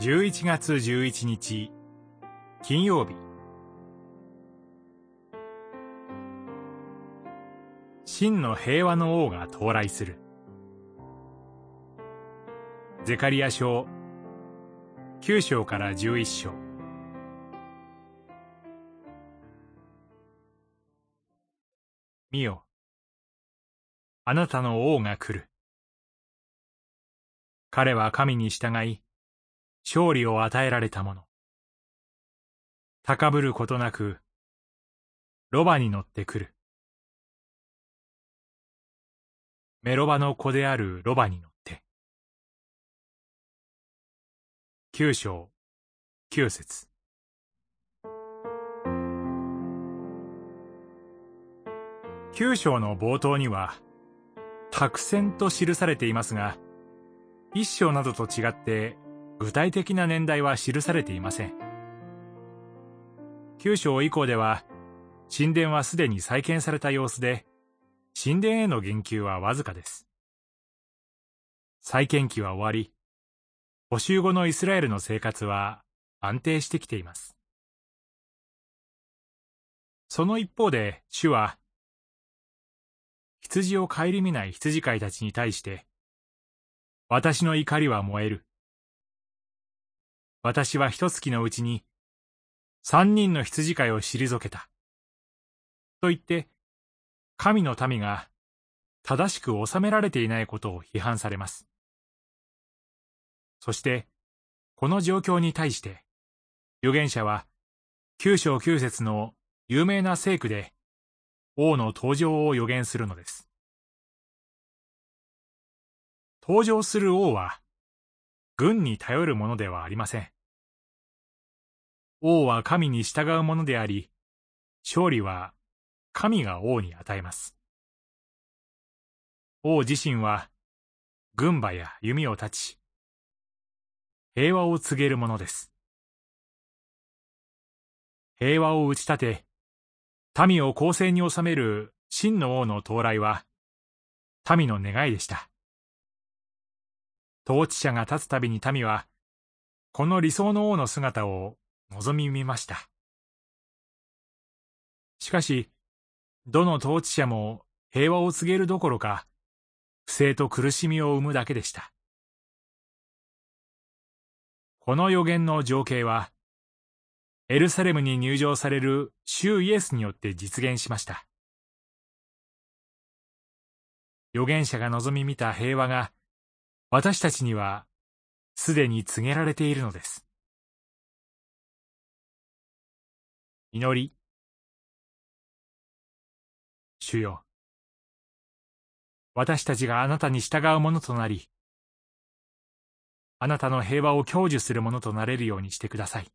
11月11日金曜日。真の平和の王が到来する。ゼカリア書9章から11章。見よ。あなたの王が来る。彼は神に従い勝利を与えられた者。高ぶることなく、ロバに乗ってくる。メロバの子であるロバに乗って。九章、九節。九章の冒頭には、託戦と記されていますが、一章などと違って具体的な年代は記されていません。九章以降では、神殿はすでに再建された様子で、神殿への言及はわずかです。再建期は終わり、補修後のイスラエルの生活は安定してきています。その一方で、主は、羊を顧みない羊飼いたちに対して、私の怒りは燃える。私は一月のうちに三人の羊飼いを退けた。と言って、神の民が正しく収められていないことを批判されます。そして、この状況に対して、預言者は九章九節の有名な聖句で王の登場を予言するのです。登場する王は軍に頼るものではありません。王は神に従うものであり、勝利は神が王に与えます。王自身は軍馬や弓を断ち、平和を告げるものです。平和を打ち立て、民を公正に治める真の王の到来は、民の願いでした。統治者が立つたびに民は、この理想の王の姿を望み見ました。しかし、どの統治者も平和を告げるどころか、不正と苦しみを生むだけでした。この予言の情景は、エルサレムに入場される主イエスによって実現しました。預言者が望み見た平和が私たちにはすでに告げられているのです。祈り。主よ。私たちがあなたに従うものとなり、あなたの平和を享受するものとなれるようにしてください。